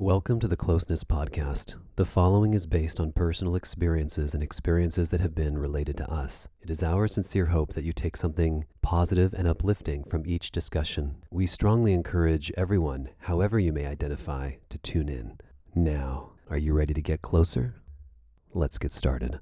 Welcome to the Closeness Podcast. The following is based on personal experiences and experiences that have been related to us. It is our sincere hope that you take something positive and uplifting from each discussion. We strongly encourage everyone, however you may identify, to tune in. Now, are you ready to get closer? Let's get started.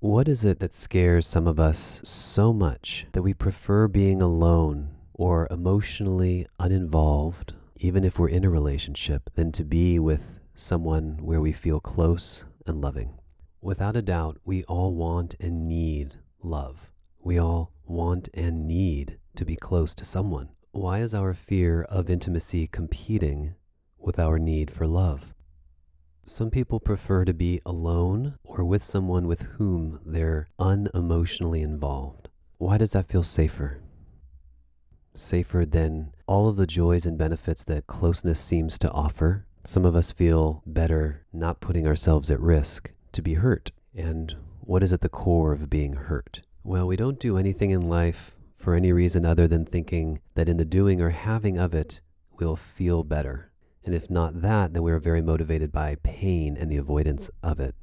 What is it that scares some of us so much that we prefer being alone or emotionally uninvolved even if we're in a relationship, than to be with someone where we feel close and loving. Without a doubt, we all want and need love. We all want and need to be close to someone. Why is our fear of intimacy competing with our need for love? Some people prefer to be alone or with someone with whom they're unemotionally involved. Why does that feel safer? safer than all of the joys and benefits that closeness seems to offer. Some of us feel better not putting ourselves at risk to be hurt. And what is at the core of being hurt? Well, we don't do anything in life for any reason other than thinking that in the doing or having of it, we'll feel better. And if not that, then we're very motivated by pain and the avoidance of it.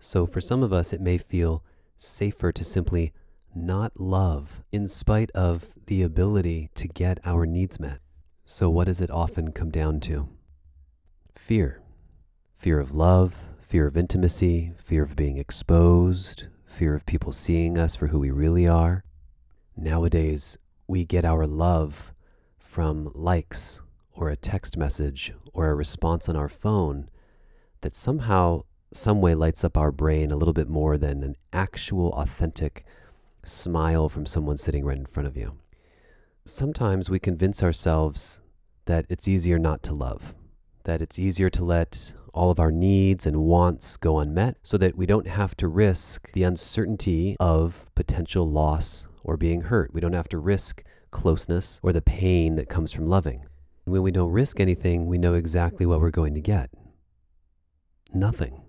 So for some of us, it may feel safer to simply not love, in spite of the ability to get our needs met. So, what does it often come down to? Fear. Fear of love, fear of intimacy, fear of being exposed, fear of people seeing us for who we really are. Nowadays, we get our love from likes or a text message or a response on our phone that somehow, some way lights up our brain a little bit more than an actual, authentic smile from someone sitting right in front of you. Sometimes we convince ourselves that it's easier not to love, that it's easier to let all of our needs and wants go unmet so that we don't have to risk the uncertainty of potential loss or being hurt. We don't have to risk closeness or the pain that comes from loving. When we don't risk anything, we know exactly what we're going to get nothing.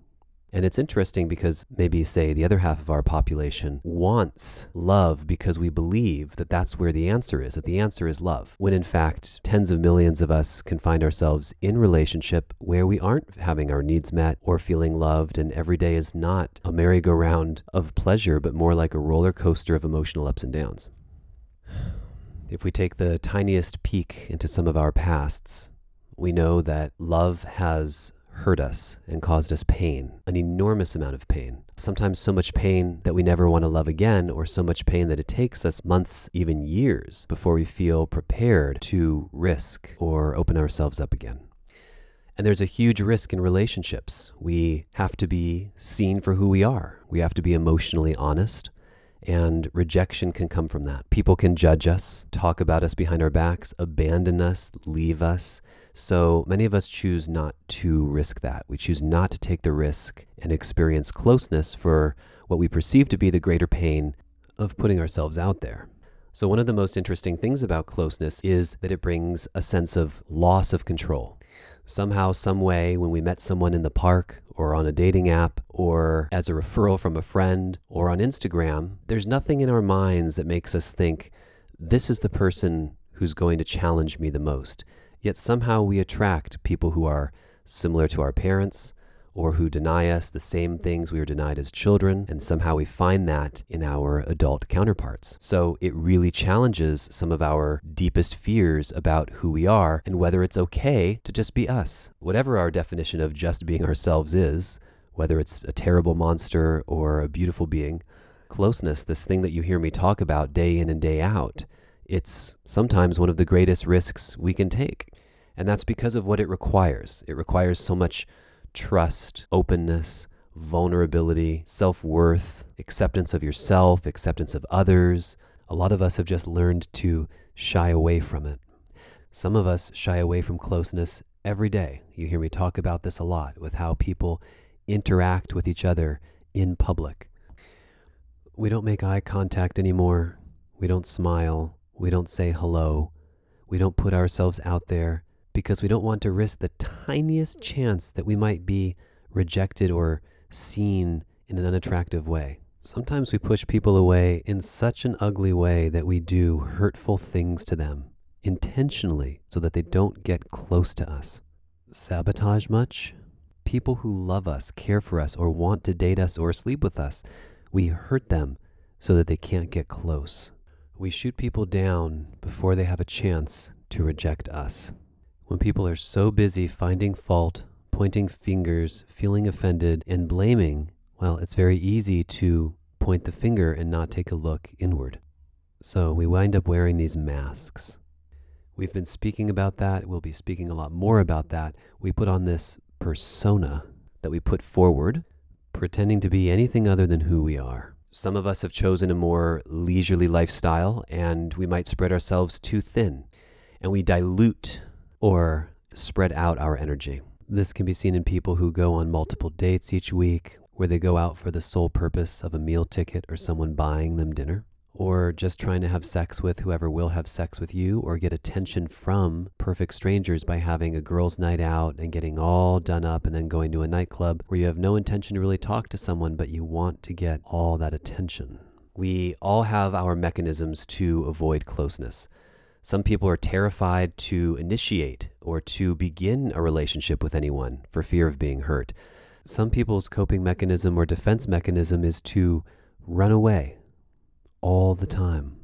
And it's interesting because maybe, say, the other half of our population wants love because we believe that that's where the answer is, that the answer is love. When in fact, tens of millions of us can find ourselves in relationship where we aren't having our needs met or feeling loved, and every day is not a merry-go-round of pleasure, but more like a roller coaster of emotional ups and downs. If we take the tiniest peek into some of our pasts, we know that love has hurt us and caused us pain, an enormous amount of pain. Sometimes so much pain that we never want to love again, or so much pain that it takes us months, even years, before we feel prepared to risk or open ourselves up again. And there's a huge risk in relationships. We have to be seen for who we are. We have to be emotionally honest. And rejection can come from that. People can judge us, talk about us behind our backs, abandon us, leave us. So many of us choose not to risk that. We choose not to take the risk and experience closeness for what we perceive to be the greater pain of putting ourselves out there. So, one of the most interesting things about closeness is that it brings a sense of loss of control. Somehow, some way, when we met someone in the park or on a dating app or as a referral from a friend or on Instagram, there's nothing in our minds that makes us think, this is the person who's going to challenge me the most. Yet somehow we attract people who are similar to our parents or who deny us the same things we were denied as children, and somehow we find that in our adult counterparts. So it really challenges some of our deepest fears about who we are and whether it's okay to just be us. Whatever our definition of just being ourselves is, whether it's a terrible monster or a beautiful being, closeness, this thing that you hear me talk about day in and day out, it's sometimes one of the greatest risks we can take. And that's because of what it requires. It requires so much trust, openness, vulnerability, self worth, acceptance of yourself, acceptance of others. A lot of us have just learned to shy away from it. Some of us shy away from closeness every day. You hear me talk about this a lot with how people interact with each other in public. We don't make eye contact anymore. We don't smile. We don't say hello. We don't put ourselves out there because we don't want to risk the tiniest chance that we might be rejected or seen in an unattractive way. Sometimes we push people away in such an ugly way that we do hurtful things to them intentionally so that they don't get close to us. sabotage much? People who love us, care for us, or want to date us or sleep with us, we hurt them so that they can't get close. We shoot people down before they have a chance to reject us. When people are so busy finding fault, pointing fingers, feeling offended, and blaming, well, it's very easy to point the finger and not take a look inward. So we wind up wearing these masks. We've been speaking about that. We'll be speaking a lot more about that. We put on this persona that we put forward, pretending to be anything other than who we are. Some of us have chosen a more leisurely lifestyle, and we might spread ourselves too thin, and we dilute or spread out our energy. This can be seen in people who go on multiple dates each week, where they go out for the sole purpose of a meal ticket or someone buying them dinner, or just trying to have sex with whoever will have sex with you, or get attention from perfect strangers by having a girls' night out and getting all done up and then going to a nightclub where you have no intention to really talk to someone, but you want to get all that attention. We all have our mechanisms to avoid closeness. Some people are terrified to initiate or to begin a relationship with anyone for fear of being hurt. Some people's coping mechanism or defense mechanism is to run away all the time.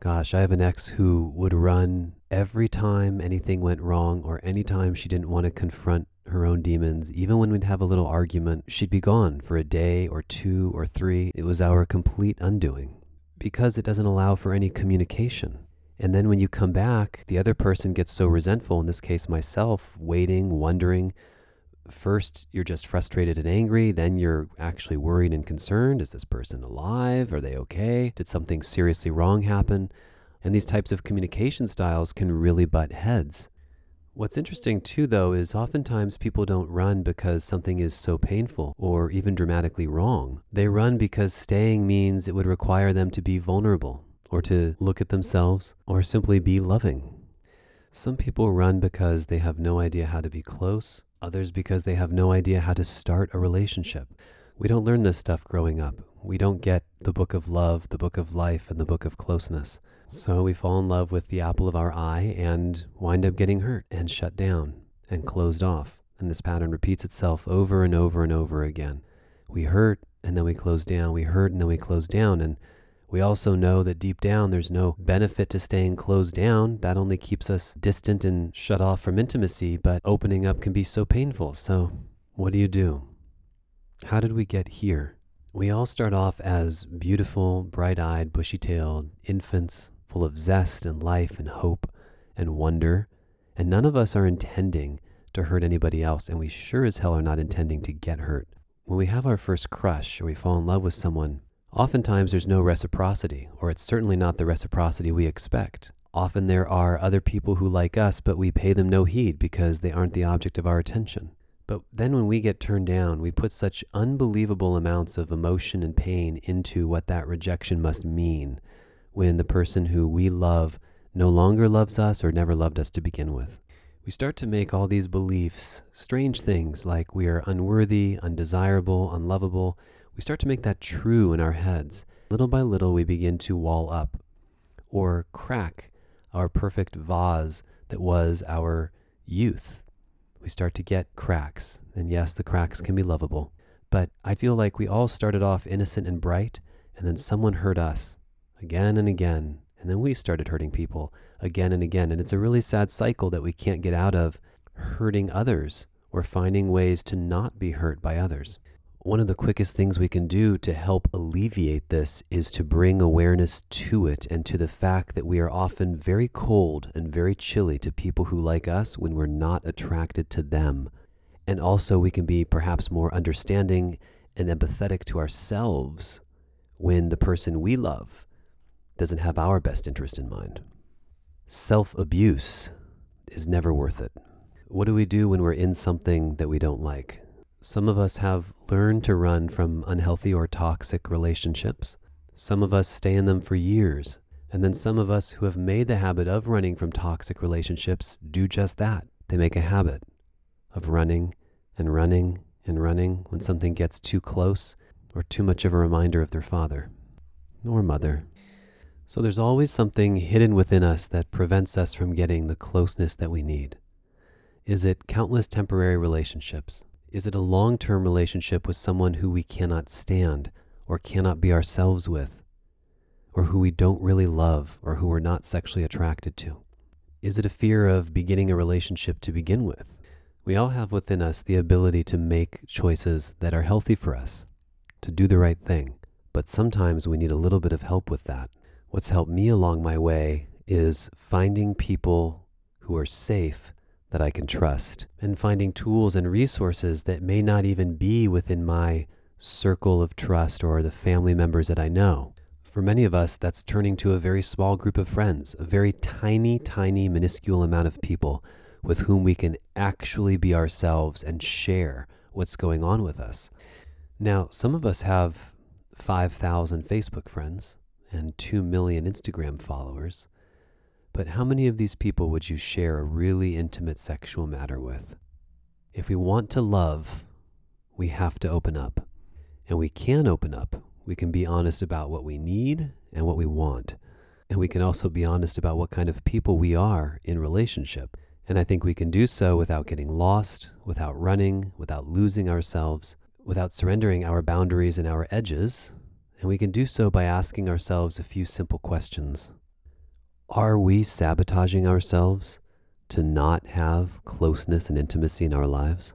Gosh, I have an ex who would run every time anything went wrong or anytime she didn't want to confront her own demons. Even when we'd have a little argument, she'd be gone for a day or two or three. It was our complete undoing because it doesn't allow for any communication. And then when you come back, the other person gets so resentful, in this case, myself, waiting, wondering, first you're just frustrated and angry, then you're actually worried and concerned. Is this person alive? Are they okay? Did something seriously wrong happen? And these types of communication styles can really butt heads. What's interesting too, though, is oftentimes people don't run because something is so painful or even dramatically wrong. They run because staying means it would require them to be vulnerable or to look at themselves or simply be loving. Some people run because they have no idea how to be close others because they have no idea how to start a relationship. We don't learn this stuff growing up. We don't get the book of love, the book of life, and the book of closeness. So we fall in love with the apple of our eye and wind up getting hurt and shut down and closed off. And this pattern repeats itself over and over and over again. We hurt and then we close down. We hurt and then we close down. And we also know that deep down there's no benefit to staying closed down. That only keeps us distant and shut off from intimacy, but opening up can be so painful. So, what do you do? How did we get here? We all start off as beautiful, bright eyed, bushy tailed infants, full of zest and life and hope and wonder, and none of us are intending to hurt anybody else, and we sure as hell are not intending to get hurt. When we have our first crush or we fall in love with someone, Oftentimes, there's no reciprocity, or it's certainly not the reciprocity we expect. Often there are other people who like us, but we pay them no heed because they aren't the object of our attention. But then when we get turned down, we put such unbelievable amounts of emotion and pain into what that rejection must mean when the person who we love no longer loves us or never loved us to begin with. We start to make all these beliefs strange things like we are unworthy, undesirable, unlovable we start to make that true in our heads. Little by little, we begin to wall up or crack our perfect vase that was our youth. We start to get cracks. And yes, the cracks can be lovable. But I feel like we all started off innocent and bright, and then someone hurt us again and again. And then we started hurting people again and again. And it's a really sad cycle that we can't get out of hurting others or finding ways to not be hurt by others. One of the quickest things we can do to help alleviate this is to bring awareness to it and to the fact that we are often very cold and very chilly to people who like us when we're not attracted to them. And also, we can be perhaps more understanding and empathetic to ourselves when the person we love doesn't have our best interest in mind. Self abuse is never worth it. What do we do when we're in something that we don't like? Some of us have learned to run from unhealthy or toxic relationships. Some of us stay in them for years. And then some of us who have made the habit of running from toxic relationships do just that. They make a habit of running and running and running when something gets too close or too much of a reminder of their father or mother. So there's always something hidden within us that prevents us from getting the closeness that we need. Is it countless temporary relationships? Is it a long term relationship with someone who we cannot stand or cannot be ourselves with, or who we don't really love or who we're not sexually attracted to? Is it a fear of beginning a relationship to begin with? We all have within us the ability to make choices that are healthy for us, to do the right thing, but sometimes we need a little bit of help with that. What's helped me along my way is finding people who are safe that I can trust and finding tools and resources that may not even be within my circle of trust or the family members that I know. For many of us, that's turning to a very small group of friends, a very tiny, tiny, minuscule amount of people with whom we can actually be ourselves and share what's going on with us. Now, some of us have 5,000 Facebook friends and 2 million Instagram followers. But how many of these people would you share a really intimate sexual matter with? If we want to love, we have to open up. And we can open up. We can be honest about what we need and what we want. And we can also be honest about what kind of people we are in relationship. And I think we can do so without getting lost, without running, without losing ourselves, without surrendering our boundaries and our edges. And we can do so by asking ourselves a few simple questions. Are we sabotaging ourselves to not have closeness and intimacy in our lives?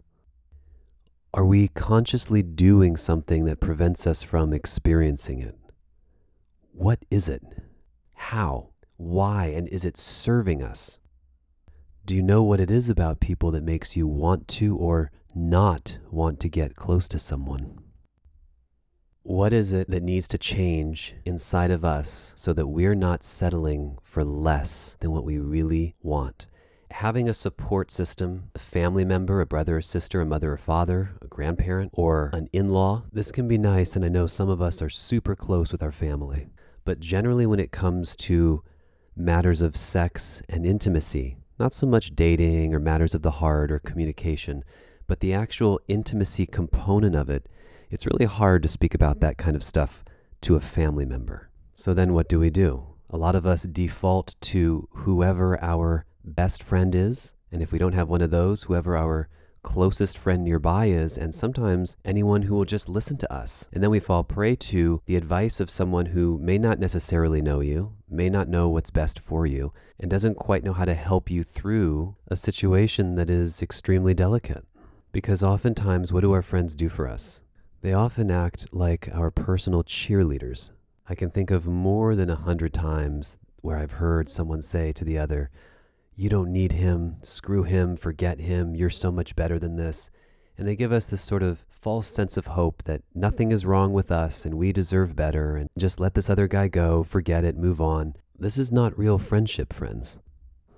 Are we consciously doing something that prevents us from experiencing it? What is it? How? Why? And is it serving us? Do you know what it is about people that makes you want to or not want to get close to someone? What is it that needs to change inside of us so that we're not settling for less than what we really want? Having a support system, a family member, a brother or sister, a mother or father, a grandparent, or an in law, this can be nice. And I know some of us are super close with our family. But generally, when it comes to matters of sex and intimacy, not so much dating or matters of the heart or communication, but the actual intimacy component of it it's really hard to speak about that kind of stuff to a family member. So then what do we do? A lot of us default to whoever our best friend is. And if we don't have one of those, whoever our closest friend nearby is, and sometimes anyone who will just listen to us. And then we fall prey to the advice of someone who may not necessarily know you, may not know what's best for you, and doesn't quite know how to help you through a situation that is extremely delicate. Because oftentimes, what do our friends do for us? They often act like our personal cheerleaders. I can think of more than a hundred times where I've heard someone say to the other, You don't need him, screw him, forget him, you're so much better than this. And they give us this sort of false sense of hope that nothing is wrong with us and we deserve better and just let this other guy go, forget it, move on. This is not real friendship, friends.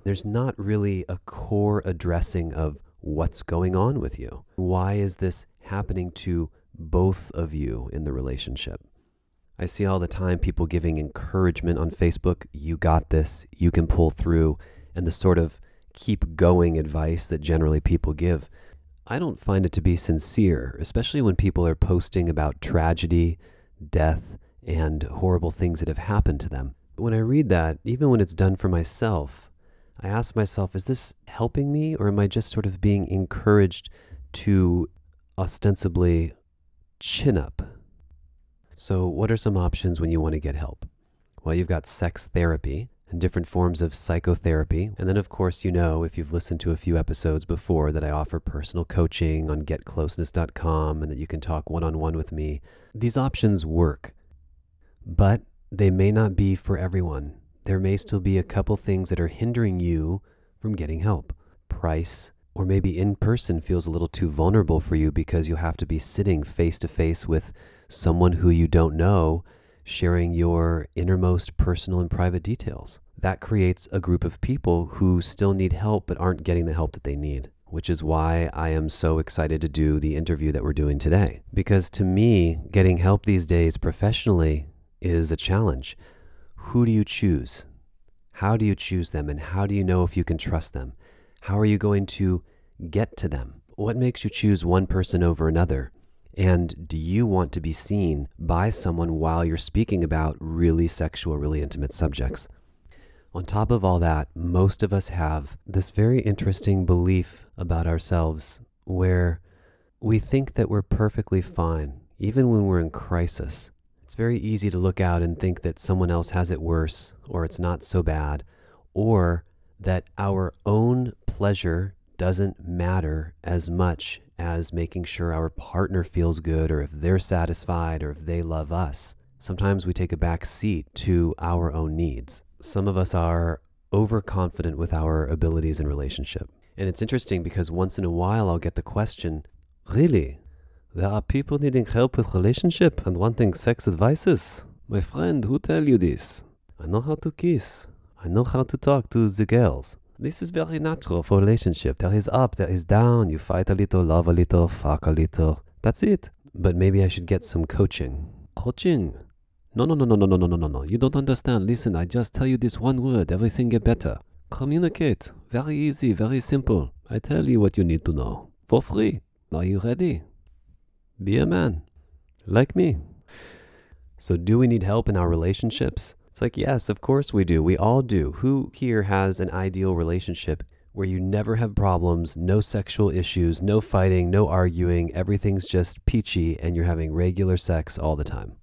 There's not really a core addressing of what's going on with you. Why is this happening to both of you in the relationship. I see all the time people giving encouragement on Facebook. You got this. You can pull through. And the sort of keep going advice that generally people give. I don't find it to be sincere, especially when people are posting about tragedy, death, and horrible things that have happened to them. When I read that, even when it's done for myself, I ask myself, is this helping me or am I just sort of being encouraged to ostensibly chin up. So, what are some options when you want to get help? Well, you've got sex therapy and different forms of psychotherapy. And then, of course, you know, if you've listened to a few episodes before, that I offer personal coaching on getcloseness.com and that you can talk one on one with me. These options work, but they may not be for everyone. There may still be a couple things that are hindering you from getting help price, or maybe in person feels a little too vulnerable for you because you have to be sitting face to face with someone who you don't know, sharing your innermost personal and private details. That creates a group of people who still need help but aren't getting the help that they need, which is why I am so excited to do the interview that we're doing today. Because to me, getting help these days professionally is a challenge. Who do you choose? How do you choose them? And how do you know if you can trust them? How are you going to get to them? What makes you choose one person over another? And do you want to be seen by someone while you're speaking about really sexual, really intimate subjects? On top of all that, most of us have this very interesting belief about ourselves where we think that we're perfectly fine, even when we're in crisis. It's very easy to look out and think that someone else has it worse, or it's not so bad, or that our own pleasure doesn't matter as much as making sure our partner feels good, or if they're satisfied, or if they love us. Sometimes we take a back seat to our own needs some of us are overconfident with our abilities in relationship. And it's interesting because once in a while I'll get the question, really? There are people needing help with relationship and wanting sex advices? My friend, who tell you this? I know how to kiss. I know how to talk to the girls. This is very natural for relationship. There is up, there is down. You fight a little, love a little, fuck a little. That's it. But maybe I should get some coaching. Coaching? No, no, no, no, no, no, no, no, no, no. You don't understand. Listen, I just tell you this one word. Everything get better. Communicate. Very easy, very simple. I tell you what you need to know. For free. Are you ready? Be a man. Like me. So, do we need help in our relationships? It's like, yes, of course we do. We all do. Who here has an ideal relationship where you never have problems, no sexual issues, no fighting, no arguing, everything's just peachy, and you're having regular sex all the time?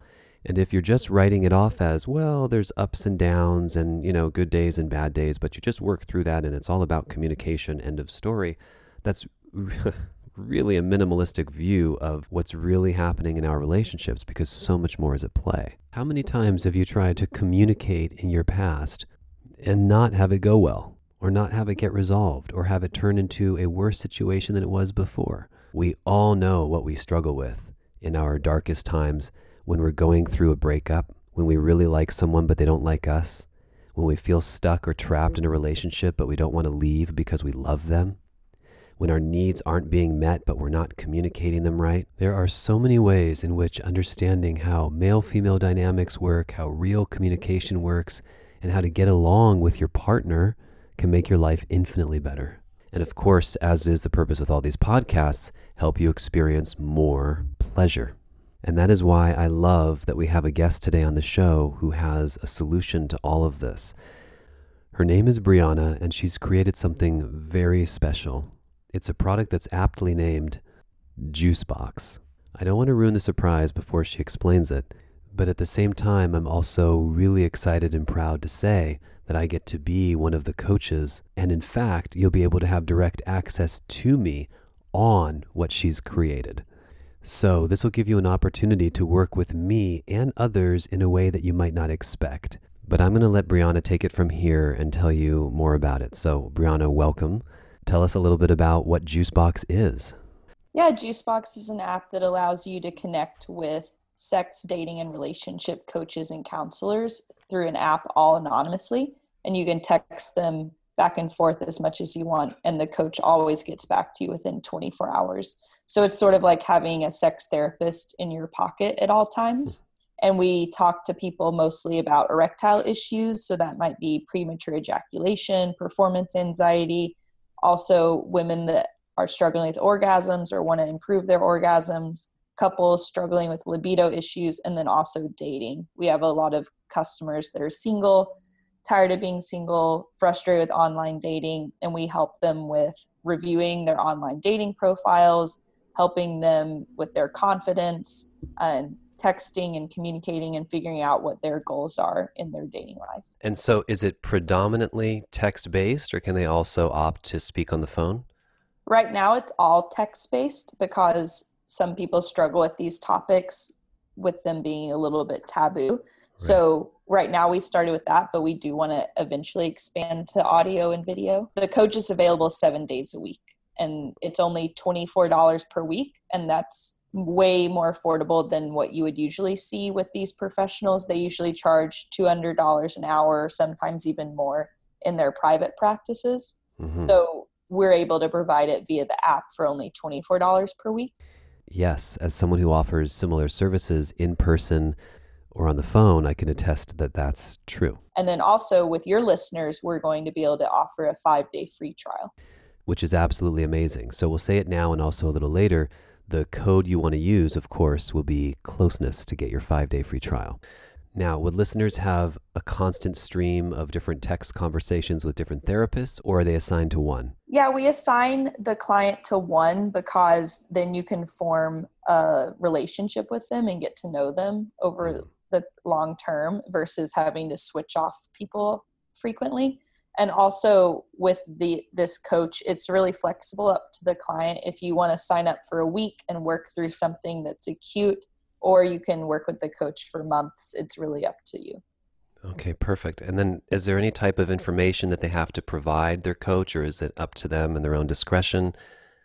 And if you're just writing it off as, well, there's ups and downs and, you know, good days and bad days, but you just work through that and it's all about communication, end of story, that's really a minimalistic view of what's really happening in our relationships because so much more is at play. How many times have you tried to communicate in your past and not have it go well, or not have it get resolved, or have it turn into a worse situation than it was before? We all know what we struggle with in our darkest times when we're going through a breakup, when we really like someone but they don't like us, when we feel stuck or trapped in a relationship but we don't want to leave because we love them, when our needs aren't being met but we're not communicating them right. There are so many ways in which understanding how male female dynamics work, how real communication works, and how to get along with your partner can make your life infinitely better. And of course, as is the purpose with all these podcasts, help you experience more pleasure. And that is why I love that we have a guest today on the show who has a solution to all of this. Her name is Brianna, and she's created something very special. It's a product that's aptly named Juicebox. I don't want to ruin the surprise before she explains it, but at the same time, I'm also really excited and proud to say that I get to be one of the coaches. And in fact, you'll be able to have direct access to me on what she's created. So, this will give you an opportunity to work with me and others in a way that you might not expect. But I'm going to let Brianna take it from here and tell you more about it. So, Brianna, welcome. Tell us a little bit about what Juicebox is. Yeah, Juicebox is an app that allows you to connect with sex, dating, and relationship coaches and counselors through an app all anonymously. And you can text them back and forth as much as you want, and the coach always gets back to you within 24 hours. So it's sort of like having a sex therapist in your pocket at all times. And we talk to people mostly about erectile issues. So that might be premature ejaculation, performance anxiety, also women that are struggling with orgasms or want to improve their orgasms, couples struggling with libido issues, and then also dating. We have a lot of customers that are single, tired of being single, frustrated with online dating, and we help them with reviewing their online dating profiles, helping them with their confidence and texting and communicating and figuring out what their goals are in their dating life. And so is it predominantly text based or can they also opt to speak on the phone? Right now it's all text based because some people struggle with these topics with them being a little bit taboo. Right. So right now we started with that, but we do want to eventually expand to audio and video. The coach is available 7 days a week and it's only $24 per week and that's way more affordable than what you would usually see with these professionals they usually charge $200 an hour sometimes even more in their private practices mm-hmm. so we're able to provide it via the app for only $24 per week yes as someone who offers similar services in person or on the phone, I can attest that that's true. And then also with your listeners, we're going to be able to offer a five day free trial which is absolutely amazing. So we'll say it now and also a little later. The code you want to use, of course, will be closeness to get your five day free trial. Now, would listeners have a constant stream of different text conversations with different therapists, or are they assigned to one? Yeah, we assign the client to one because then you can form a relationship with them and get to know them over mm. the long term versus having to switch off people frequently. And also with the this coach, it's really flexible up to the client. If you want to sign up for a week and work through something that's acute or you can work with the coach for months. It's really up to you. Okay, perfect. And then is there any type of information that they have to provide their coach, or is it up to them and their own discretion?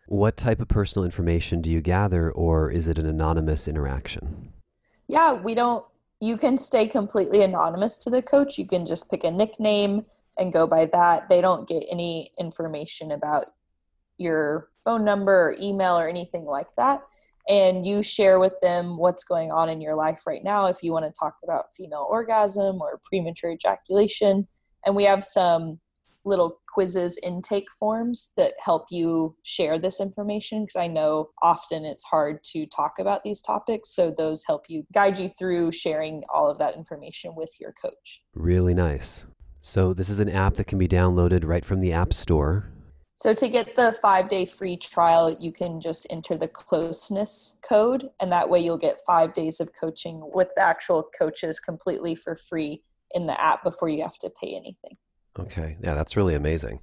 What type of personal information do you gather, or is it an anonymous interaction? Yeah, we don't, you can stay completely anonymous to the coach. You can just pick a nickname and go by that. They don't get any information about your phone number or email or anything like that and you share with them what's going on in your life right now if you want to talk about female orgasm or premature ejaculation and we have some little quizzes intake forms that help you share this information because I know often it's hard to talk about these topics. So those help you guide you through sharing all of that information with your coach. Really nice. So this is an app that can be downloaded right from the App Store. So to get the five day free trial, you can just enter the closeness code, and that way you'll get five days of coaching with the actual coaches completely for free in the app before you have to pay anything. Okay. Yeah, that's really amazing.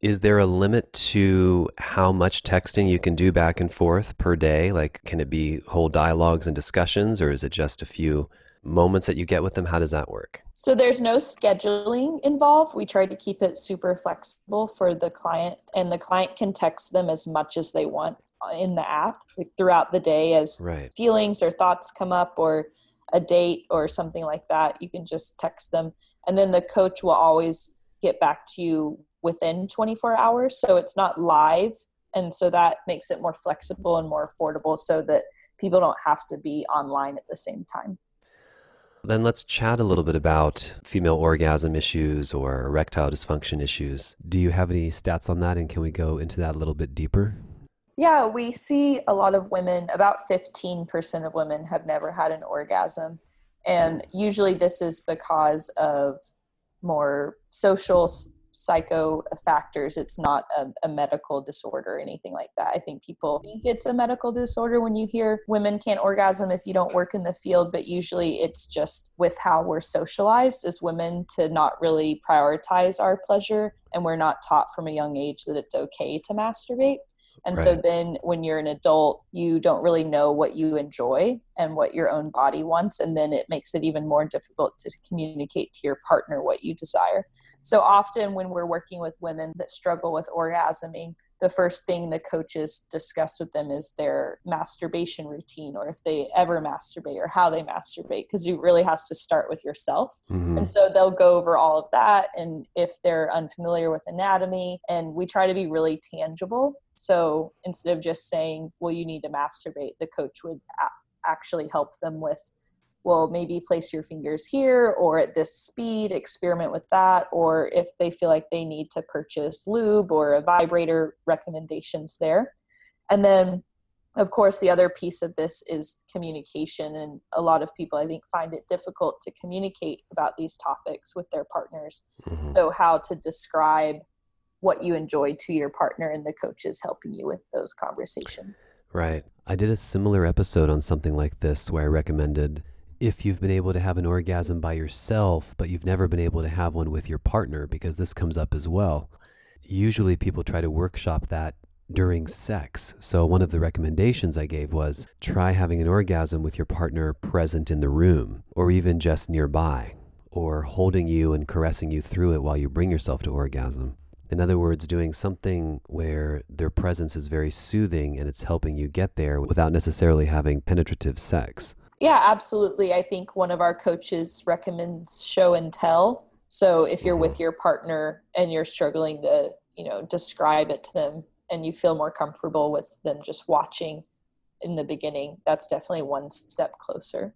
Is there a limit to how much texting you can do back and forth per day? Like, can it be whole dialogues and discussions, or is it just a few moments that you get with them? How does that work? So there's no scheduling involved. We try to keep it super flexible for the client, and the client can text them as much as they want uh, in the app like throughout the day as right. feelings or thoughts come up or a date or something like that. You can just text them, and then the coach will always get back to you within 24 hours. So it's not live. And so that makes it more flexible and more affordable so that people don't have to be online at the same time. Then let's chat a little bit about female orgasm issues or erectile dysfunction issues. Do you have any stats on that and can we go into that a little bit deeper? Yeah, we see a lot of women, about 15% of women have never had an orgasm. And usually this is because of more social psycho factors. It's not a, a, medical disorder or anything like that. I think people think it's a medical disorder when you hear women can't orgasm if you don't work in the field, but usually it's just with how we're socialized as women to not really prioritize our pleasure. And we're not taught from a young age that it's okay to masturbate. And right. so then when you're an adult, you don't really know what you enjoy and what your own body wants. And then it makes it even more difficult to communicate to your partner what you desire. So often when we're working with women that struggle with orgasming, the first thing the coaches discuss with them is their masturbation routine or if they ever masturbate or how they masturbate because it really has to start with yourself mm-hmm. and so they'll go over all of that and if they're unfamiliar with anatomy and we try to be really tangible so instead of just saying well you need to masturbate the coach would a- actually help them with well, maybe place your fingers here or at this speed, experiment with that. Or if they feel like they need to purchase lube or a vibrator, recommendations there. And then, of course, the other piece of this is communication. And a lot of people, I think, find it difficult to communicate about these topics with their partners. Mm-hmm. So, how to describe what you enjoy to your partner and the coaches helping you with those conversations. Right. I did a similar episode on something like this where I recommended if you've been able to have an orgasm by yourself, but you've never been able to have one with your partner, because this comes up as well. Usually people try to workshop that during sex. So, one of the recommendations I gave was try having an orgasm with your partner present in the room, or even just nearby, or holding you and caressing you through it while you bring yourself to orgasm. In other words, doing something where their presence is very soothing and it's helping you get there without necessarily having penetrative sex. Yeah, absolutely. I think one of our coaches recommends show and tell. So if you're with mm-hmm. your partner and you're struggling to, you know, describe it to them and you feel more comfortable with them just watching in the beginning, that's definitely one step closer.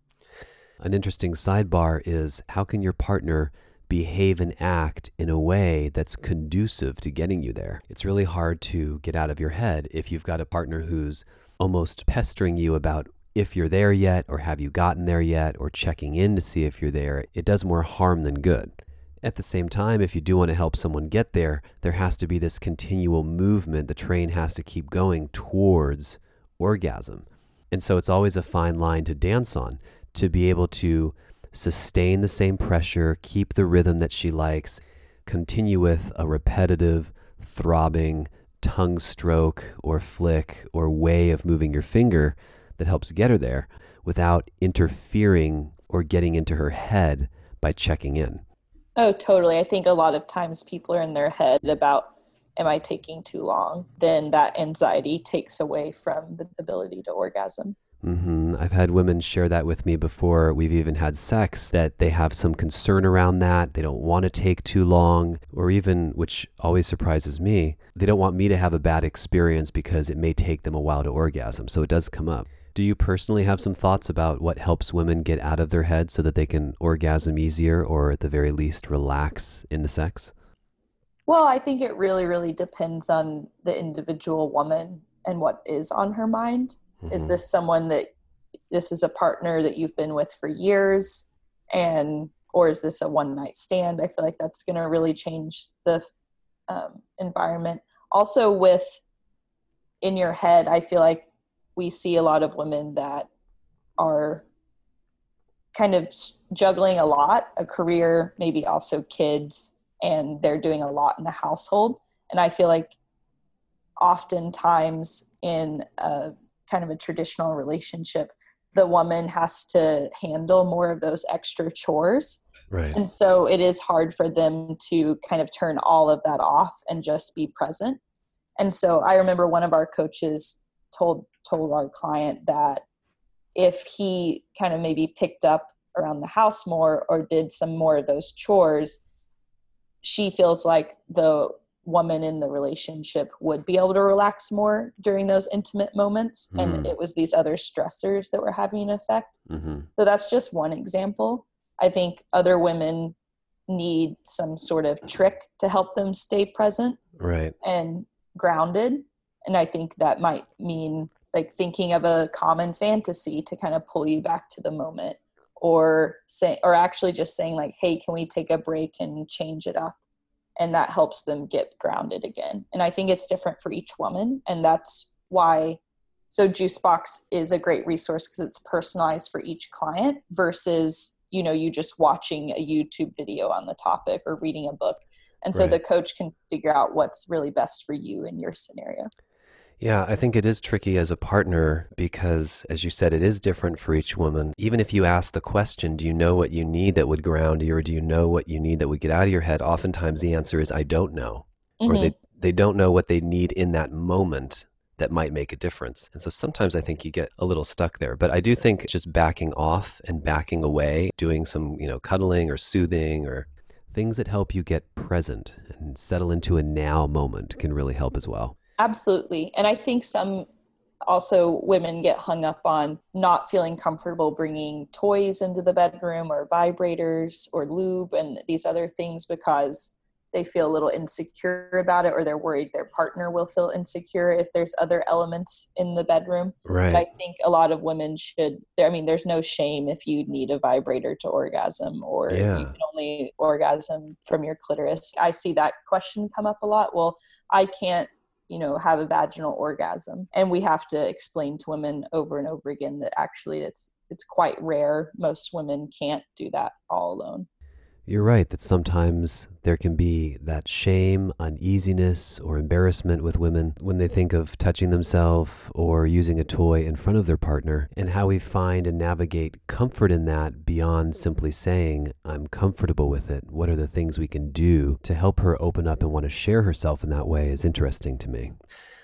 An interesting sidebar is how can your partner behave and act in a way that's conducive to getting you there? It's really hard to get out of your head if you've got a partner who's almost pestering you about if you're there yet or have you gotten there yet or checking in to see if you're there, it does more harm than good. At the same time, if you do want to help someone get there, there has to be this continual movement. The train has to keep going towards orgasm. And so it's always a fine line to dance on to be able to sustain the same pressure, keep the rhythm that she likes, continue with a repetitive, throbbing tongue stroke or flick or way of moving your finger that helps get her there without interfering or getting into her head by checking in. Oh, totally. I think a lot of times people are in their head about, am I taking too long? Then that anxiety takes away from the ability to orgasm. Mm-hmm. I've had women share that with me before we've even had sex that they have some concern around that. They don't want to take too long, or even, which always surprises me, they don't want me to have a bad experience because it may take them a while to orgasm. So it does come up. Do you personally have some thoughts about what helps women get out of their head so that they can orgasm easier or at the very least relax into sex? Well, I think it really, really depends on the individual woman and what is on her mind. Mm-hmm. Is this someone that this is a partner that you've been with for years and or is this a one night stand? I feel like that's going to really change the um, environment. Also, with in your head, I feel like we see a lot of women that are kind of juggling a lot a career, maybe also kids, and they're doing a lot in the household. And I feel like oftentimes in a kind of a traditional relationship, the woman has to handle more of those extra chores. Right. And so it is hard for them to kind of turn all of that off and just be present. And so I remember one of our coaches told told our client that if he kind of maybe picked up around the house more or did some more of those chores, she feels like the woman in the relationship would be able to relax more during those intimate moments. Mm. and it was these other stressors that were having an effect. Mm-hmm. so that's just one example. I think other women need some sort of trick to help them stay present right. and grounded. And i think that might mean like thinking of a common fantasy to kind of pull you back to the moment or say or actually just saying like hey can we take a break and change it up? And that helps them get grounded again. And i think it's different for each woman and that's why so juicebox is a great resource because it's personalized for each client versus you know you just watching a youtube video on the topic or reading a book. And so right. the coach can figure out what's really best for you in your scenario yeah, I think it is tricky as a partner because, as you said, it is different for each woman. Even if you ask the question, do you know what you need that would ground you, or do you know what you need that would get out of your head? Oftentimes the answer is, I don't know. Mm-hmm. Or they, they don't know what they need in that moment that might make a difference. And so sometimes I think you get a little stuck there. But I do think just backing off and backing away, doing some, you know, cuddling or soothing or things that help you get present and settle into a now moment can really help as well. Absolutely. And I think some also women get hung up on not feeling comfortable bringing toys into the bedroom or vibrators or lube and these other things because they feel a little insecure about it or they're worried their partner will feel insecure if there's other elements in the bedroom. Right. But I think a lot of women should there I mean there's no shame if you need a vibrator to orgasm or yeah. you can only orgasm from your clitoris. I see that question come up a lot. Well, I can't you know have a vaginal orgasm. And we have to explain to women over and over again that actually it's it's quite rare. Most women can't do that all alone you're right that sometimes there can be that shame, uneasiness, or embarrassment with women when they think of touching themselves or using a toy in front of their partner, and how we find and navigate comfort in that beyond simply saying, I'm comfortable with it. What are the things we can do to help her open up and want to share herself in that way is interesting to me.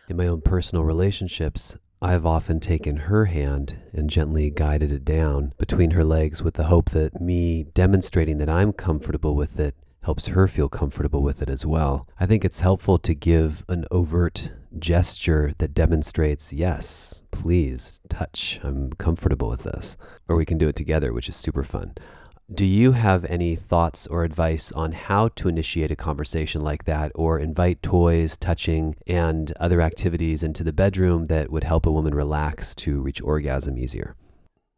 In my own personal relationships, I've often taken her hand and gently guided it down between her legs with the hope that me demonstrating that I'm comfortable with it helps her feel comfortable with it as well. I think it's helpful to give an overt gesture that demonstrates, yes, please touch, I'm comfortable with this. Or we can do it together, which is super fun. Do you have any thoughts or advice on how to initiate a conversation like that or invite toys, touching, and other activities into the bedroom that would help a woman relax to reach orgasm easier?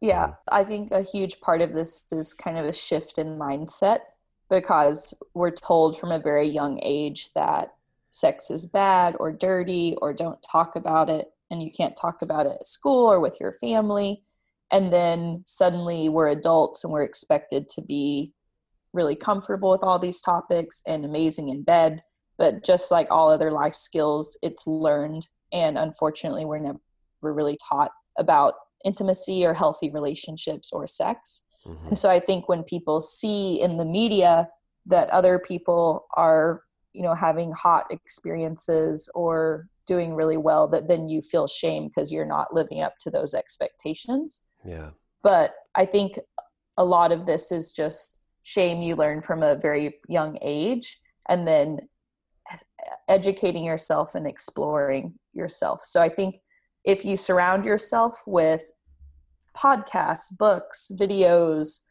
Yeah, mm-hmm. I think a huge part of this is kind of a shift in mindset because we're told from a very young age that sex is bad or dirty or don't talk about it and you can't talk about it at school or with your family and then suddenly we're adults and we're expected to be really comfortable with all these topics and amazing in bed. But just like all other life skills it's learned. And unfortunately we're never really taught about intimacy or healthy relationships or sex. Mm-hmm. and so i think when people see in the media that other people are you know having hot experiences or doing really well that then you feel shame because you're not living up to those expectations yeah. But I think a lot of this is just shame you learn from a very young age and then educating yourself and exploring yourself. So I think if you surround yourself with podcasts, books, videos,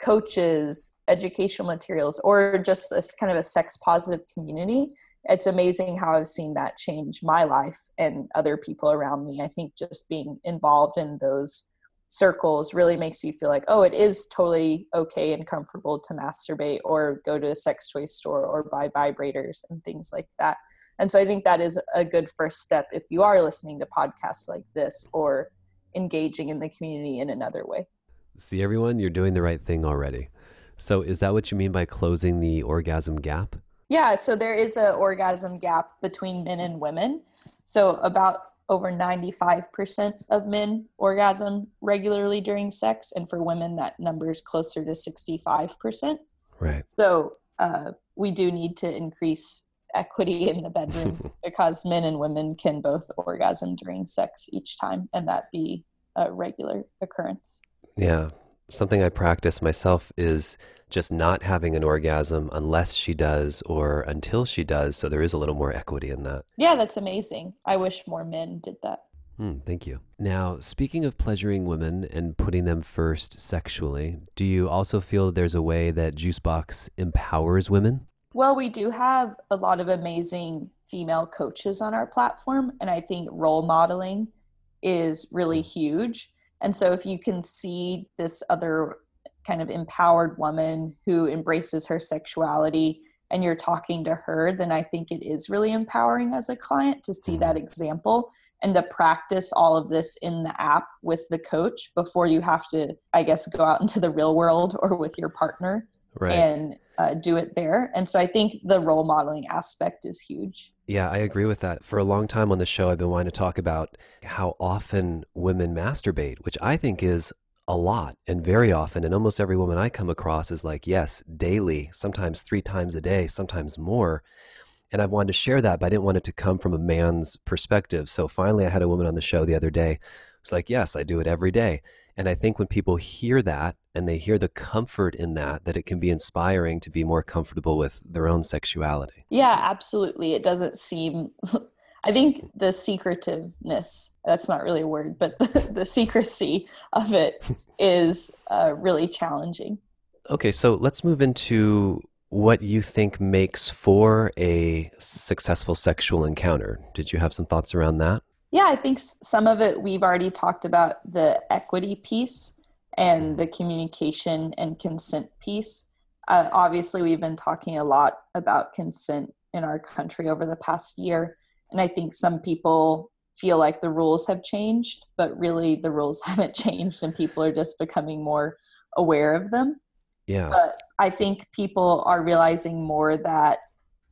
coaches, educational materials, or just a kind of a sex positive community, it's amazing how I've seen that change my life and other people around me. I think just being involved in those circles really makes you feel like oh it is totally okay and comfortable to masturbate or go to a sex toy store or buy vibrators and things like that. And so i think that is a good first step if you are listening to podcasts like this or engaging in the community in another way. See everyone you're doing the right thing already. So is that what you mean by closing the orgasm gap? Yeah so there is an orgasm gap between men and women. So about over 95% of men orgasm regularly during sex and for women that number is closer to 65% right. So uh, we do need to increase equity in the bedroom because men and women can both orgasm during sex each time and that be a regular occurrence. Yeah. Something i practice myself is just not having an orgasm unless she does or until she does. So there is a little more equity in that. Yeah, that's amazing. I wish more men did that. Mm, thank you. Now, speaking of pleasuring women and putting them first sexually, do you also feel there's a way that Juicebox empowers women? Well, we do have a lot of amazing female coaches on our platform, and I think role modeling is really huge. And so, if you can see this other kind of empowered woman who embraces her sexuality and you're talking to her, then I think it is really empowering as a client to see that mm-hmm. example and to practice all of this in the app with the coach before you have to, I guess, go out into the real world or with your partner right. and uh, do it there. And so I think the role modeling aspect is huge. Yeah, I agree with that. For a long time on the show, I've been wanting to talk about how often women masturbate, which I think is a lot and very often. And almost every woman I come across is like, yes, daily, sometimes three times a day, sometimes more. And I wanted to share that, but I didn't want it to come from a man's perspective. So finally, I had a woman on the show the other day. It's like, yes, I do it every day. And I think when people hear that and they hear the comfort in that, that it can be inspiring to be more comfortable with their own sexuality. Yeah, absolutely. It doesn't seem I think the secretiveness, that's not really a word, but the, the secrecy of it is uh, really challenging. Okay, so let's move into what you think makes for a successful sexual encounter. Did you have some thoughts around that? Yeah, I think some of it we've already talked about the equity piece and the communication and consent piece. Uh, obviously, we've been talking a lot about consent in our country over the past year. And I think some people feel like the rules have changed, but really the rules haven't changed and people are just becoming more aware of them. Yeah. But I think people are realizing more that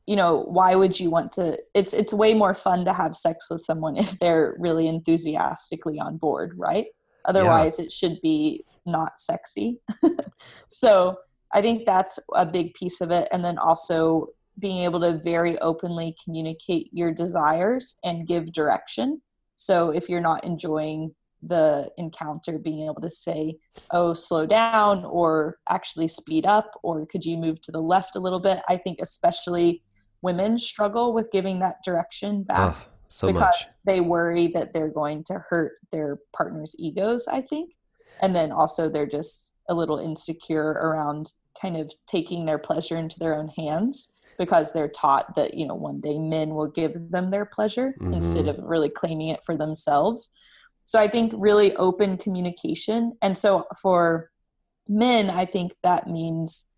you know why would you want to it's it's way more fun to have sex with someone if they're really enthusiastically on board right otherwise yeah. it should be not sexy so i think that's a big piece of it and then also being able to very openly communicate your desires and give direction. So if you're not enjoying the encounter, being able to say, oh, slow down, or actually speed up, or could you move to the left a little bit? I think especially women struggle with giving that direction back. Oh, so because much. they worry that they're going to hurt their partner's egos, I think. And then also they're just a little insecure around kind of taking their pleasure into their own hands because they're taught that you know one day men will give them their pleasure mm-hmm. instead of really claiming it for themselves. So i think really open communication. And so for men i think that means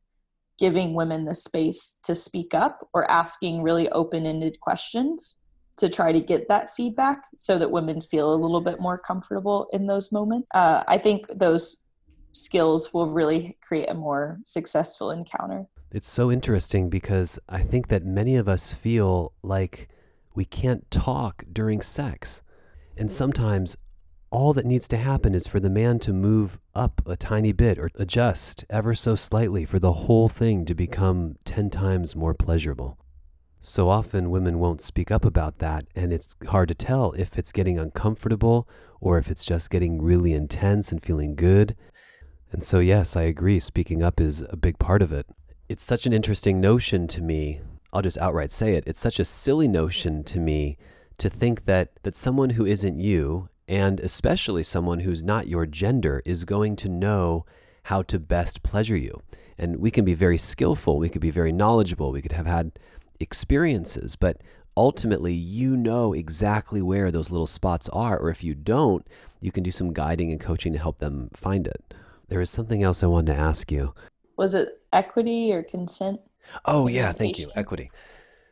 giving women the space to speak up or asking really open-ended questions to try to get that feedback so that women feel a little bit more comfortable in those moments. Uh, i think those skills will really create a more successful encounter it's so interesting because I think that many of us feel like we can't talk during sex. And sometimes all that needs to happen is for the man to move up a tiny bit or adjust ever so slightly for the whole thing to become 10 times more pleasurable. So often women won't speak up about that, and it's hard to tell if it's getting uncomfortable or if it's just getting really intense and feeling good. And so, yes, I agree, speaking up is a big part of it it's such an interesting notion to me. I'll just outright say it. It's such a silly notion to me to think that that someone who isn't you and especially someone who's not your gender is going to know how to best pleasure you. And we can be very skillful, we could be very knowledgeable, we could have had experiences, but ultimately you know exactly where those little spots are or if you don't, you can do some guiding and coaching to help them find it. There is something else I wanted to ask you was it equity or consent? Oh, yeah, thank you. Equity.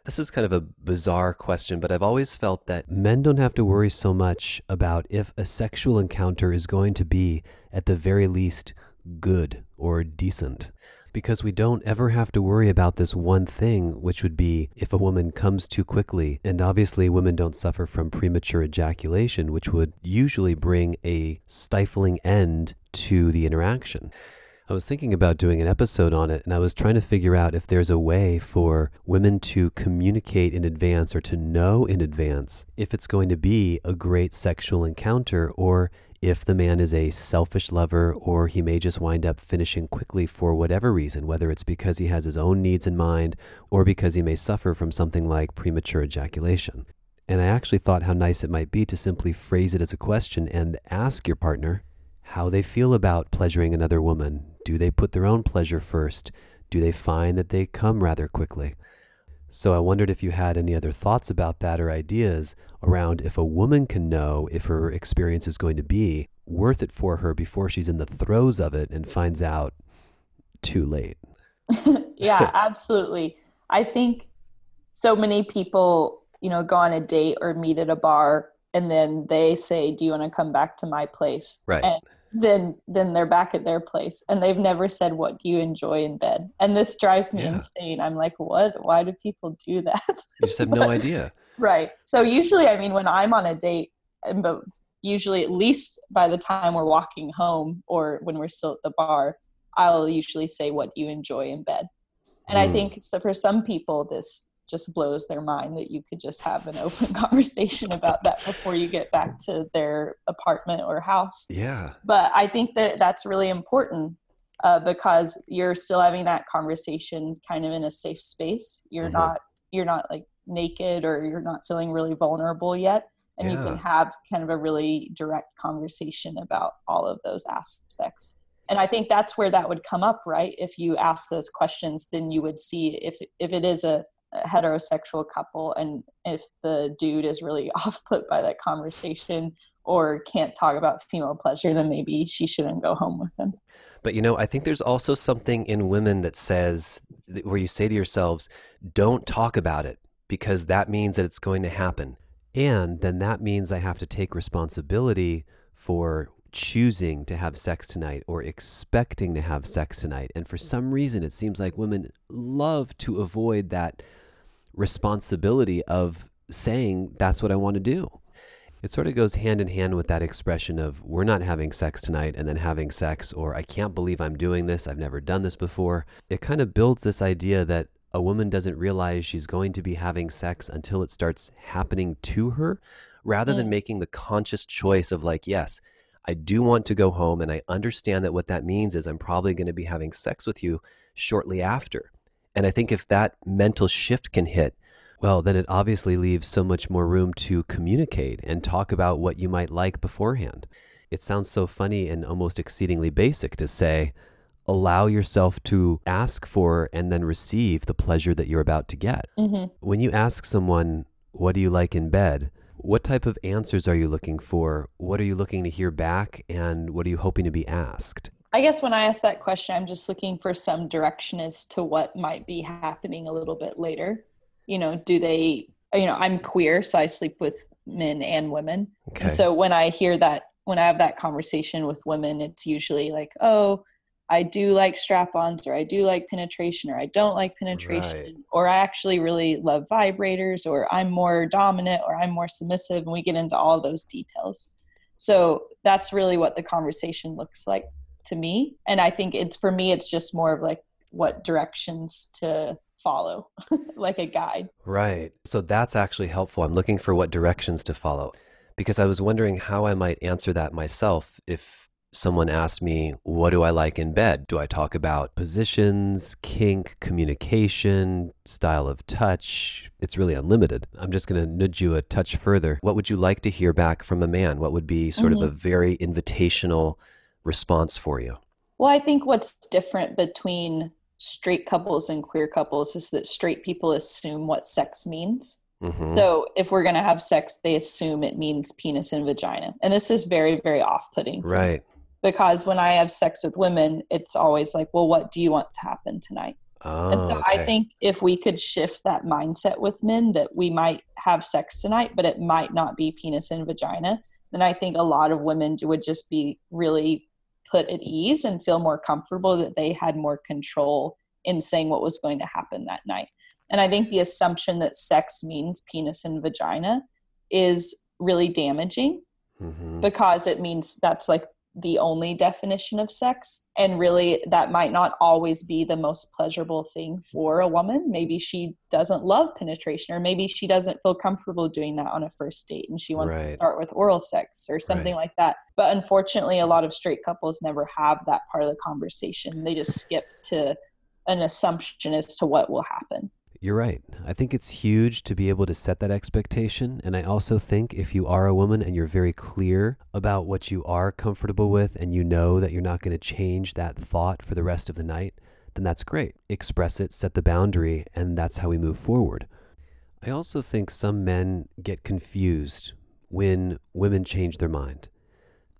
This is kind of a bizarre question, but I've always felt that men don't have to worry so much about if a sexual encounter is going to be, at the very least, good or decent. Because we don't ever have to worry about this one thing, which would be if a woman comes too quickly. And obviously, women don't suffer from premature ejaculation, which would usually bring a stifling end to the interaction. I was thinking about doing an episode on it, and I was trying to figure out if there's a way for women to communicate in advance or to know in advance if it's going to be a great sexual encounter or if the man is a selfish lover or he may just wind up finishing quickly for whatever reason, whether it's because he has his own needs in mind or because he may suffer from something like premature ejaculation. And I actually thought how nice it might be to simply phrase it as a question and ask your partner how they feel about pleasuring another woman. Do they put their own pleasure first? Do they find that they come rather quickly? So I wondered if you had any other thoughts about that or ideas around if a woman can know if her experience is going to be worth it for her before she's in the throes of it and finds out too late. yeah, absolutely. I think so many people, you know, go on a date or meet at a bar and then they say, "Do you want to come back to my place?" Right. And then then they're back at their place and they've never said what do you enjoy in bed? And this drives me yeah. insane. I'm like what? Why do people do that? You just have but, no idea. Right. So usually i mean when i'm on a date and but usually at least by the time we're walking home or when we're still at the bar i'll usually say what do you enjoy in bed? And mm. i think so for some people this just blows their mind that you could just have an open conversation about that before you get back to their apartment or house. Yeah. But I think that that's really important uh, because you're still having that conversation kind of in a safe space. You're mm-hmm. not you're not like naked or you're not feeling really vulnerable yet and yeah. you can have kind of a really direct conversation about all of those aspects and i think that's where that would come up right if you ask those questions then you would see if if it is a heterosexual couple and if the dude is really off put by that conversation or can't talk about female pleasure then maybe she shouldn't go home with him but you know i think there's also something in women that says where you say to yourselves don't talk about it because that means that it's going to happen and then that means i have to take responsibility for choosing to have sex tonight or expecting to have sex tonight. And for some reason, it seems like women love to avoid that responsibility of saying, that's what I want to do. It sort of goes hand in hand with that expression of, we're not having sex tonight, and then having sex, or I can't believe I'm doing this. I've never done this before. It kind of builds this idea that a woman doesn't realize she's going to be having sex until it starts happening to her, rather than mm. making the conscious choice of, like, yes, I do want to go home, and I understand that what that means is I'm probably going to be having sex with you shortly after. And I think if that mental shift can hit, Well, then it obviously leaves so much more room to communicate and talk about what you might like beforehand. It sounds so funny and almost exceedingly basic to say, allow yourself to ask for and then receive the pleasure that you're about to get. Mm-hmm. When you ask someone, What do you like in bed? What type of answers are you looking for? What are you looking to hear back? And what are you hoping to be asked? I guess when I ask that question, I'm just looking for some direction as to what might be happening a little bit later. You know, do they, you know, I'm queer, so I sleep with men and women. Okay. And so when I hear that, when I have that conversation with women, it's usually like, oh, I do like strap ons, or I do like penetration, or I don't like penetration, Right. or I actually really love vibrators, or I'm more dominant, or I'm more submissive. And we get into all those details. So that's really what the conversation looks like to me. And I think it's for me, it's just more of like what directions to follow, like a guide. Right. So that's actually helpful. I'm looking for what directions to follow because I was wondering how I might answer that myself if someone asked me, What do I like in bed? Do I talk about positions, kink, communication, style of touch? It's really unlimited. I'm just going to nudge you a touch further. What would you like to hear back from a man? What would be sort Mhm. of a very invitational response for you? Well, I think what's different between straight couples and queer couples is that straight people assume what sex means. hmm So if we're going to have sex, they assume it means penis and vagina. And this is very, very off putting. Right. Because when I have sex with women, it's always like, well, what do you want to happen tonight? Oh, and so okay. I think if we could shift that mindset with men that we might have sex tonight, but it might not be penis and vagina, then I think a lot of women would just be really put at ease and feel more comfortable that they had more control in saying what was going to happen that night. And I think the assumption that sex means penis and vagina is really damaging Mhm. because it means that's like the only definition of sex and really that might not always be the most pleasurable thing for a woman. Maybe she doesn't love penetration or maybe she doesn't feel comfortable doing that on a first date and she wants to start with oral sex or something Right. like that. But unfortunately a lot of straight couples never have that part of the conversation. They just skip to an assumption as to what will happen You're right. I think it's huge to be able to set that expectation. And I also think if you are a woman and you're very clear about what you are comfortable with and you know that you're not going to change that thought for the rest of the night, then that's great. Express it, set the boundary, and that's how we move forward. I also think some men get confused when women change their mind.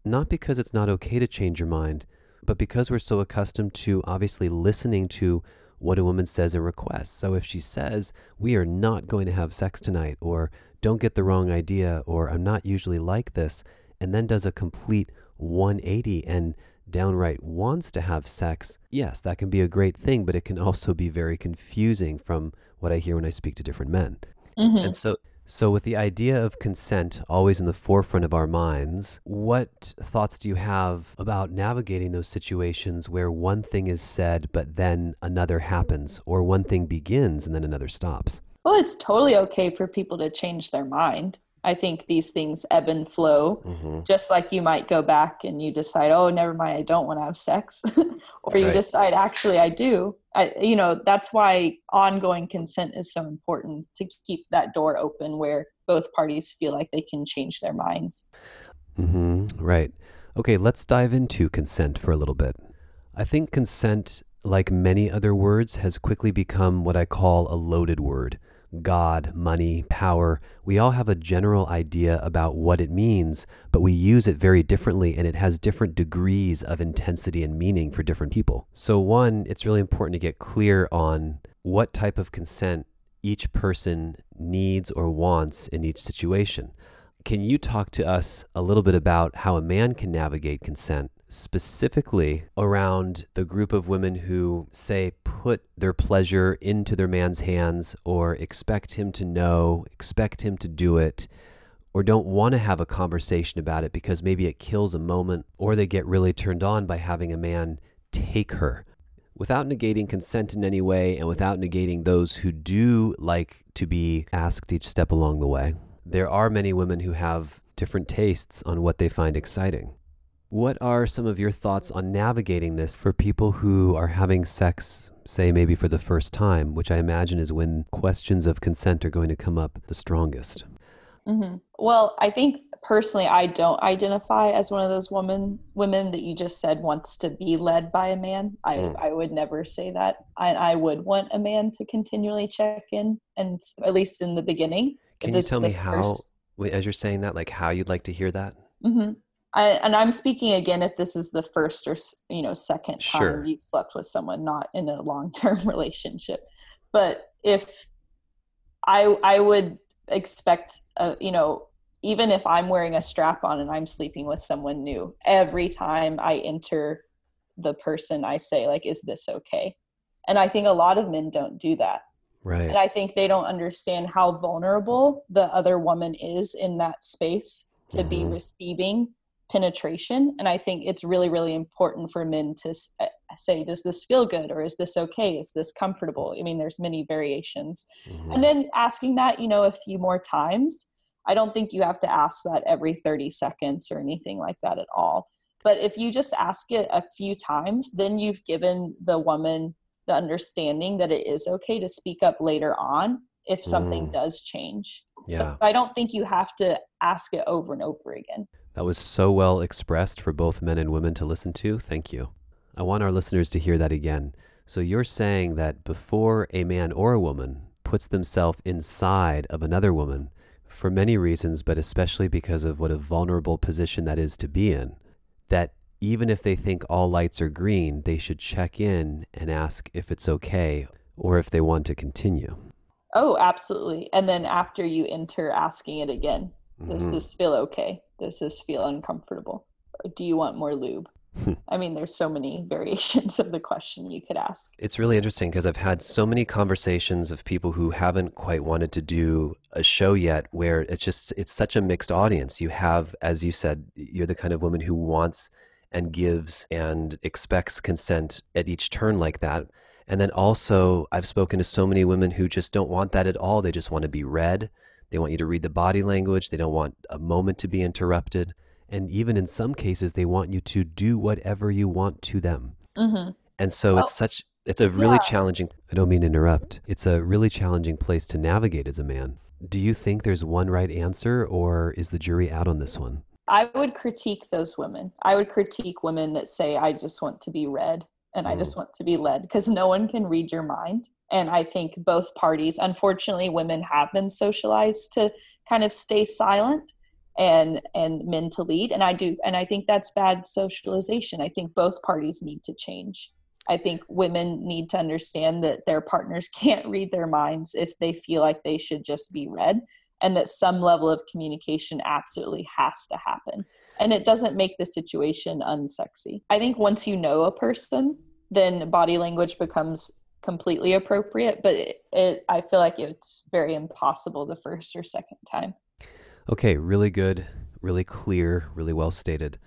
Not because it's not okay to change your mind, but because we're so accustomed to obviously listening to what a woman says and requests. So if she says, We are not going to have sex tonight, or don't get the wrong idea, or I'm not usually like this, and then does a complete 180 and downright wants to have sex, yes, that can be a great thing, but it can also be very confusing from what I hear when I speak to different men. Mhm. And so, so with the idea of consent always in the forefront of our minds, what thoughts do you have about navigating those situations where one thing is said, but then another happens, or one thing begins and then another stops? well it's totally okay for people to change their mind i think these things ebb and flow hmm just like you might go back and you decide oh never mind i don't want to have sex or you decide actually i do I, you know that's why ongoing consent is so important to keep that door open where both parties feel like they can change their minds Mm-hmm. Right. Okay, let's dive into consent for a little bit. I think consent, like many other words, has quickly become what I call a loaded word. God, money, power. We all have a general idea about what it means, but we use it very differently and it has different degrees of intensity and meaning for different people. So, one, it's really important to get clear on what type of consent each person needs or wants in each situation. Can you talk to us a little bit about how a man can navigate consent, specifically around the group of women who say put their pleasure into their man's hands or expect him to know, expect him to do it, or don't want to have a conversation about it because maybe it kills a moment, or they get really turned on by having a man take her? Without negating consent in any way and without negating those who do like to be asked each step along the way, there are many women who have different tastes on what they find exciting. What are some of your thoughts on navigating this for people who are having sex, say maybe for the first time, which I imagine is when questions of consent are going to come up the strongest? Mm-hmm. Well, I think personally, I don't identify as one of those women women that you just said wants to be led by a man. I mm. I would never say that. I I would want a man to continually check in, and at least in the beginning. Can you tell me how, as you're saying that, like how you'd like to hear that? Mm-hmm. I, and I'm speaking again if this is the first or you know second time sure. you've slept with someone, not in a long term relationship. But if I I would expect, uh, you know, even if I'm wearing a strap on and I'm sleeping with someone new, every time I enter the person, I say like, "Is this okay?" And I think a lot of men don't do that. Right. And I think they don't understand how vulnerable the other woman is in that space to mm-hmm. be receiving penetration and i think it's really really important for men to uh, say does this feel good or is this okay? Is this comfortable? I mean there's many variations. Mm-hmm. and then asking that you know a few more times. I don't think you have to ask that every 30 seconds or anything like that at all. But if you just ask it a few times then you've given the woman the understanding that it is okay to speak up later on if something mm. does change. Yeah. so i don't think you have to ask it over and over again that was so well expressed for both men and women to listen to. Thank you. I want our listeners to hear that again. So you're saying that before a man or a woman puts themselves inside of another woman, for many reasons, but especially because of what a vulnerable position that is to be in, that even if they think all lights are green, they should check in and ask if it's okay or if they want to continue. Oh, absolutely. And then after you enter, asking it again Does mm-hmm. this feel okay? Does this feel uncomfortable? Or do you want more lube? Hmm. I mean, there's so many variations of the question you could ask. It's really interesting because I've had so many conversations of people who haven't quite wanted to do a show yet where it's just, it's such a mixed audience. You have, as you said, you're the kind of woman who wants and gives and expects consent at each turn like that. And then also, I've spoken to so many women who just don't want that at all. They just want to be read. They want you to read the body language. They don't want a moment to be interrupted. And even in some cases, they want you to do whatever you want to them. Mm-hmm. And so well, it's such, it's a really yeah. challenging, I don't mean to interrupt. It's a really challenging place to navigate as a man. Do you think there's one right answer or is the jury out on this one? I would critique those women. I would critique women that say, I just want to be read and mm. I just want to be led because no one can read your mind and i think both parties unfortunately women have been socialized to kind of stay silent and and men to lead. And i do and i think that's bad socialization. I think both parties need to change. I think women need to understand that their partners can't read their minds if they feel like they should just be read and that some level of communication absolutely has to happen. And it doesn't make the situation unsexy. I think once you know a person then body language becomes completely appropriate, but it, it I feel like it's very impossible the first or second time. Okay, really good, really clear, really well stated.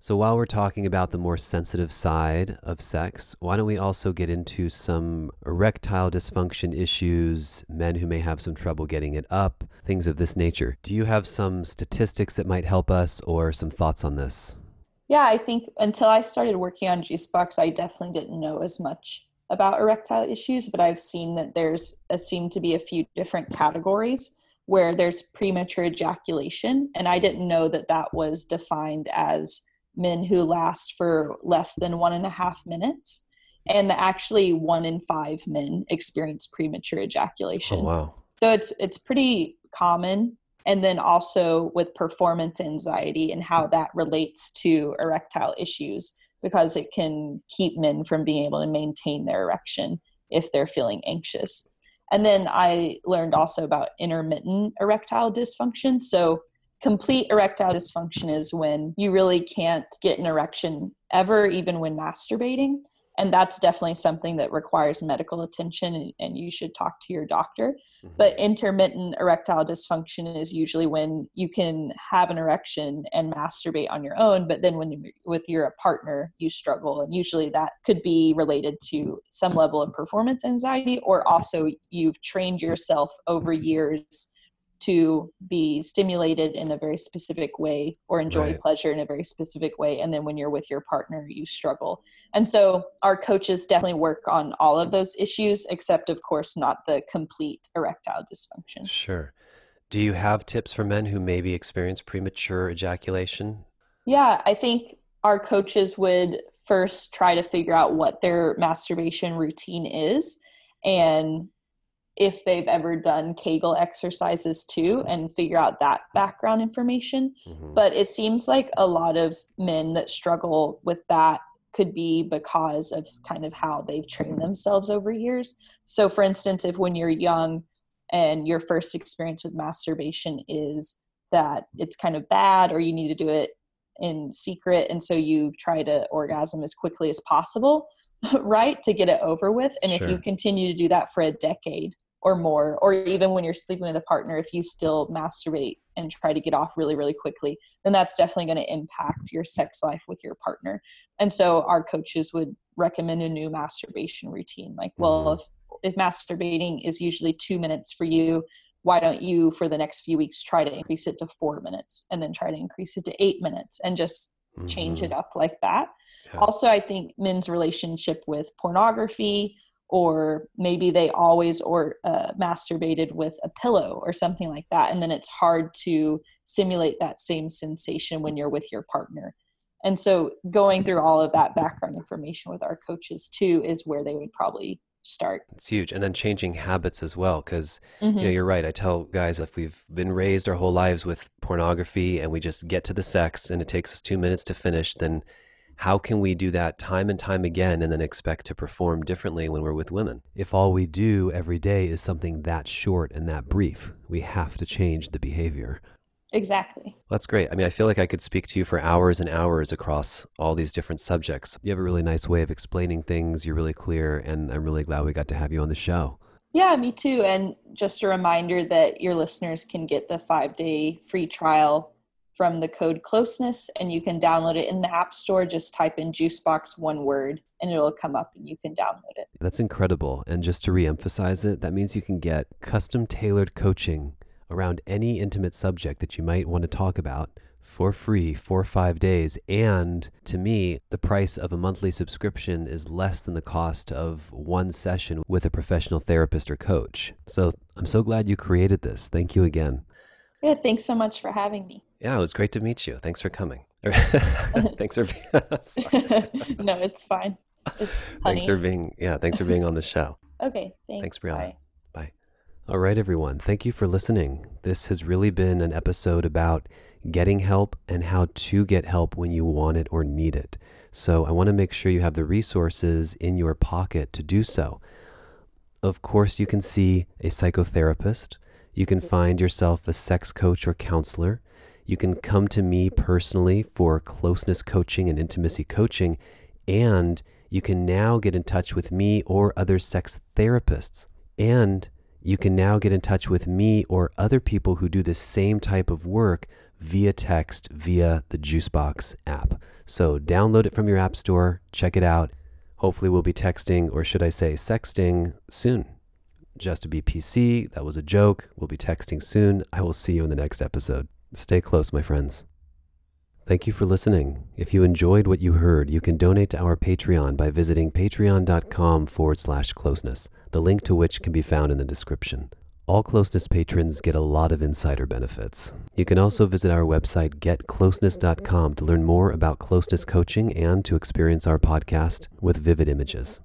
So while we're talking about the more sensitive side of sex, why don't we also get into some erectile dysfunction issues, men who may have some trouble getting it up, things of this nature. Do you have some statistics that might help us or some thoughts on this? Yeah, I think until I started working on Juicebox, I definitely didn't know as much about erectile issues, but I've seen that there's a, seem to be a few different categories where there's premature ejaculation, and I didn't know that that was defined as men who last for less than one and a half minutes, and that actually one in five men experience premature ejaculation. Oh, wow! So it's it's pretty common, and then also with performance anxiety and how that relates to erectile issues because it can keep men from being able to maintain their erection if they're feeling anxious. And then I learned also about intermittent erectile dysfunction. So, complete erectile dysfunction is when you really can't get an erection ever, even when masturbating and that's definitely something that requires medical attention and, and you should talk to your doctor mm-hmm. but intermittent erectile dysfunction is usually when you can have an erection and masturbate on your own but then when you with your partner you struggle and usually that could be related to some level of performance anxiety or also you've trained yourself over years to be stimulated in a very specific way or enjoy Right. pleasure in a very specific way and then when you're with your partner you struggle and so our coaches definitely work on all of those issues except of course not the complete erectile dysfunction Sure. Do you have tips for men who maybe experience premature ejaculation? yeah i think our coaches would first try to figure out what their masturbation routine is and if they've ever done kegel exercises too and figure out that background information. Mhm. but it seems like a lot of men that struggle with that could be because of kind of how they've trained themselves over years. So for instance if when you're young and your first experience with masturbation is that it's kind of bad or you need to do it in secret and so you try to orgasm as quickly as possible right to get it over with. And if you continue to do that for a decade or more or even when you're sleeping with a partner if you still masturbate and try to get off really really quickly then that's definitely going to impact your sex life with your partner and so our coaches would recommend a new masturbation routine like well Mhm. if if masturbating is usually 2 minutes for you why don't you for the next few weeks try to increase it to 4 minutes and then try to increase it to 8 minutes and just change it up like that Yeah. also i think men's relationship with pornography or maybe they always or uh, masturbated with a pillow or something like that and then it's hard to simulate that same sensation when you're with your partner and so going through all of that background information with our coaches too is where they would probably start It's huge. And then changing habits as well. Because, you know, Mhm. you're right. I tell guys if we've been raised our whole lives with pornography and we just get to the sex and it takes us two minutes to finish, then how can we do that time and time again and then expect to perform differently when we're with women? If all we do every day is something that short and that brief, we have to change the behavior. exactly That's great. I mean, I feel like I could speak to you for hours and hours across all these different subjects. You have a really nice way of explaining things. You're really clear, and I'm really glad we got to have you on the show. Yeah, me too. And just a reminder that your listeners can get the five day free trial from the code closeness and you can download it in the App Store. Just type in Juicebox one word and it'll come up and you can download it. That's incredible. And just to reemphasize it, that means you can get custom tailored coaching around any intimate subject that you might want to talk about for free for five days. And to me, the price of a monthly subscription is less than the cost of one session with a professional therapist or coach. So I'm so glad you created this. Thank you again. Yeah, thanks so much for having me. Yeah, it was great to meet you. Thanks for coming. thanks for being, no, it's fine. It's thanks for being yeah, thanks for being on the show. okay, thanks. Thanks, Brianna. Bye. All right, everyone. Thank you for listening. This has really been an episode about getting help and how to get help when you want it or need it. So I want to make sure you have the resources in your pocket to do so. Of course, you can see a psychotherapist. You can find yourself a sex coach or counselor. You can come to me personally for closeness coaching and intimacy coaching. And you can now get in touch with me or other sex therapists. And you can now get in touch with me or other people who do the same type of work via text via the Juicebox app. So download it from your app store, check it out. Hopefully, we'll be texting, or should I say, sexting soon. Just to be PC, that was a joke. We'll be texting soon. I will see you in the next episode. Stay close, my friends. Thank you for listening. If you enjoyed what you heard, you can donate to our Patreon by visiting patreon.com forward slash closeness, the link to which can be found in the description. All closeness patrons get a lot of insider benefits. You can also visit our website, getcloseness.com, to learn more about closeness coaching and to experience our podcast with vivid images.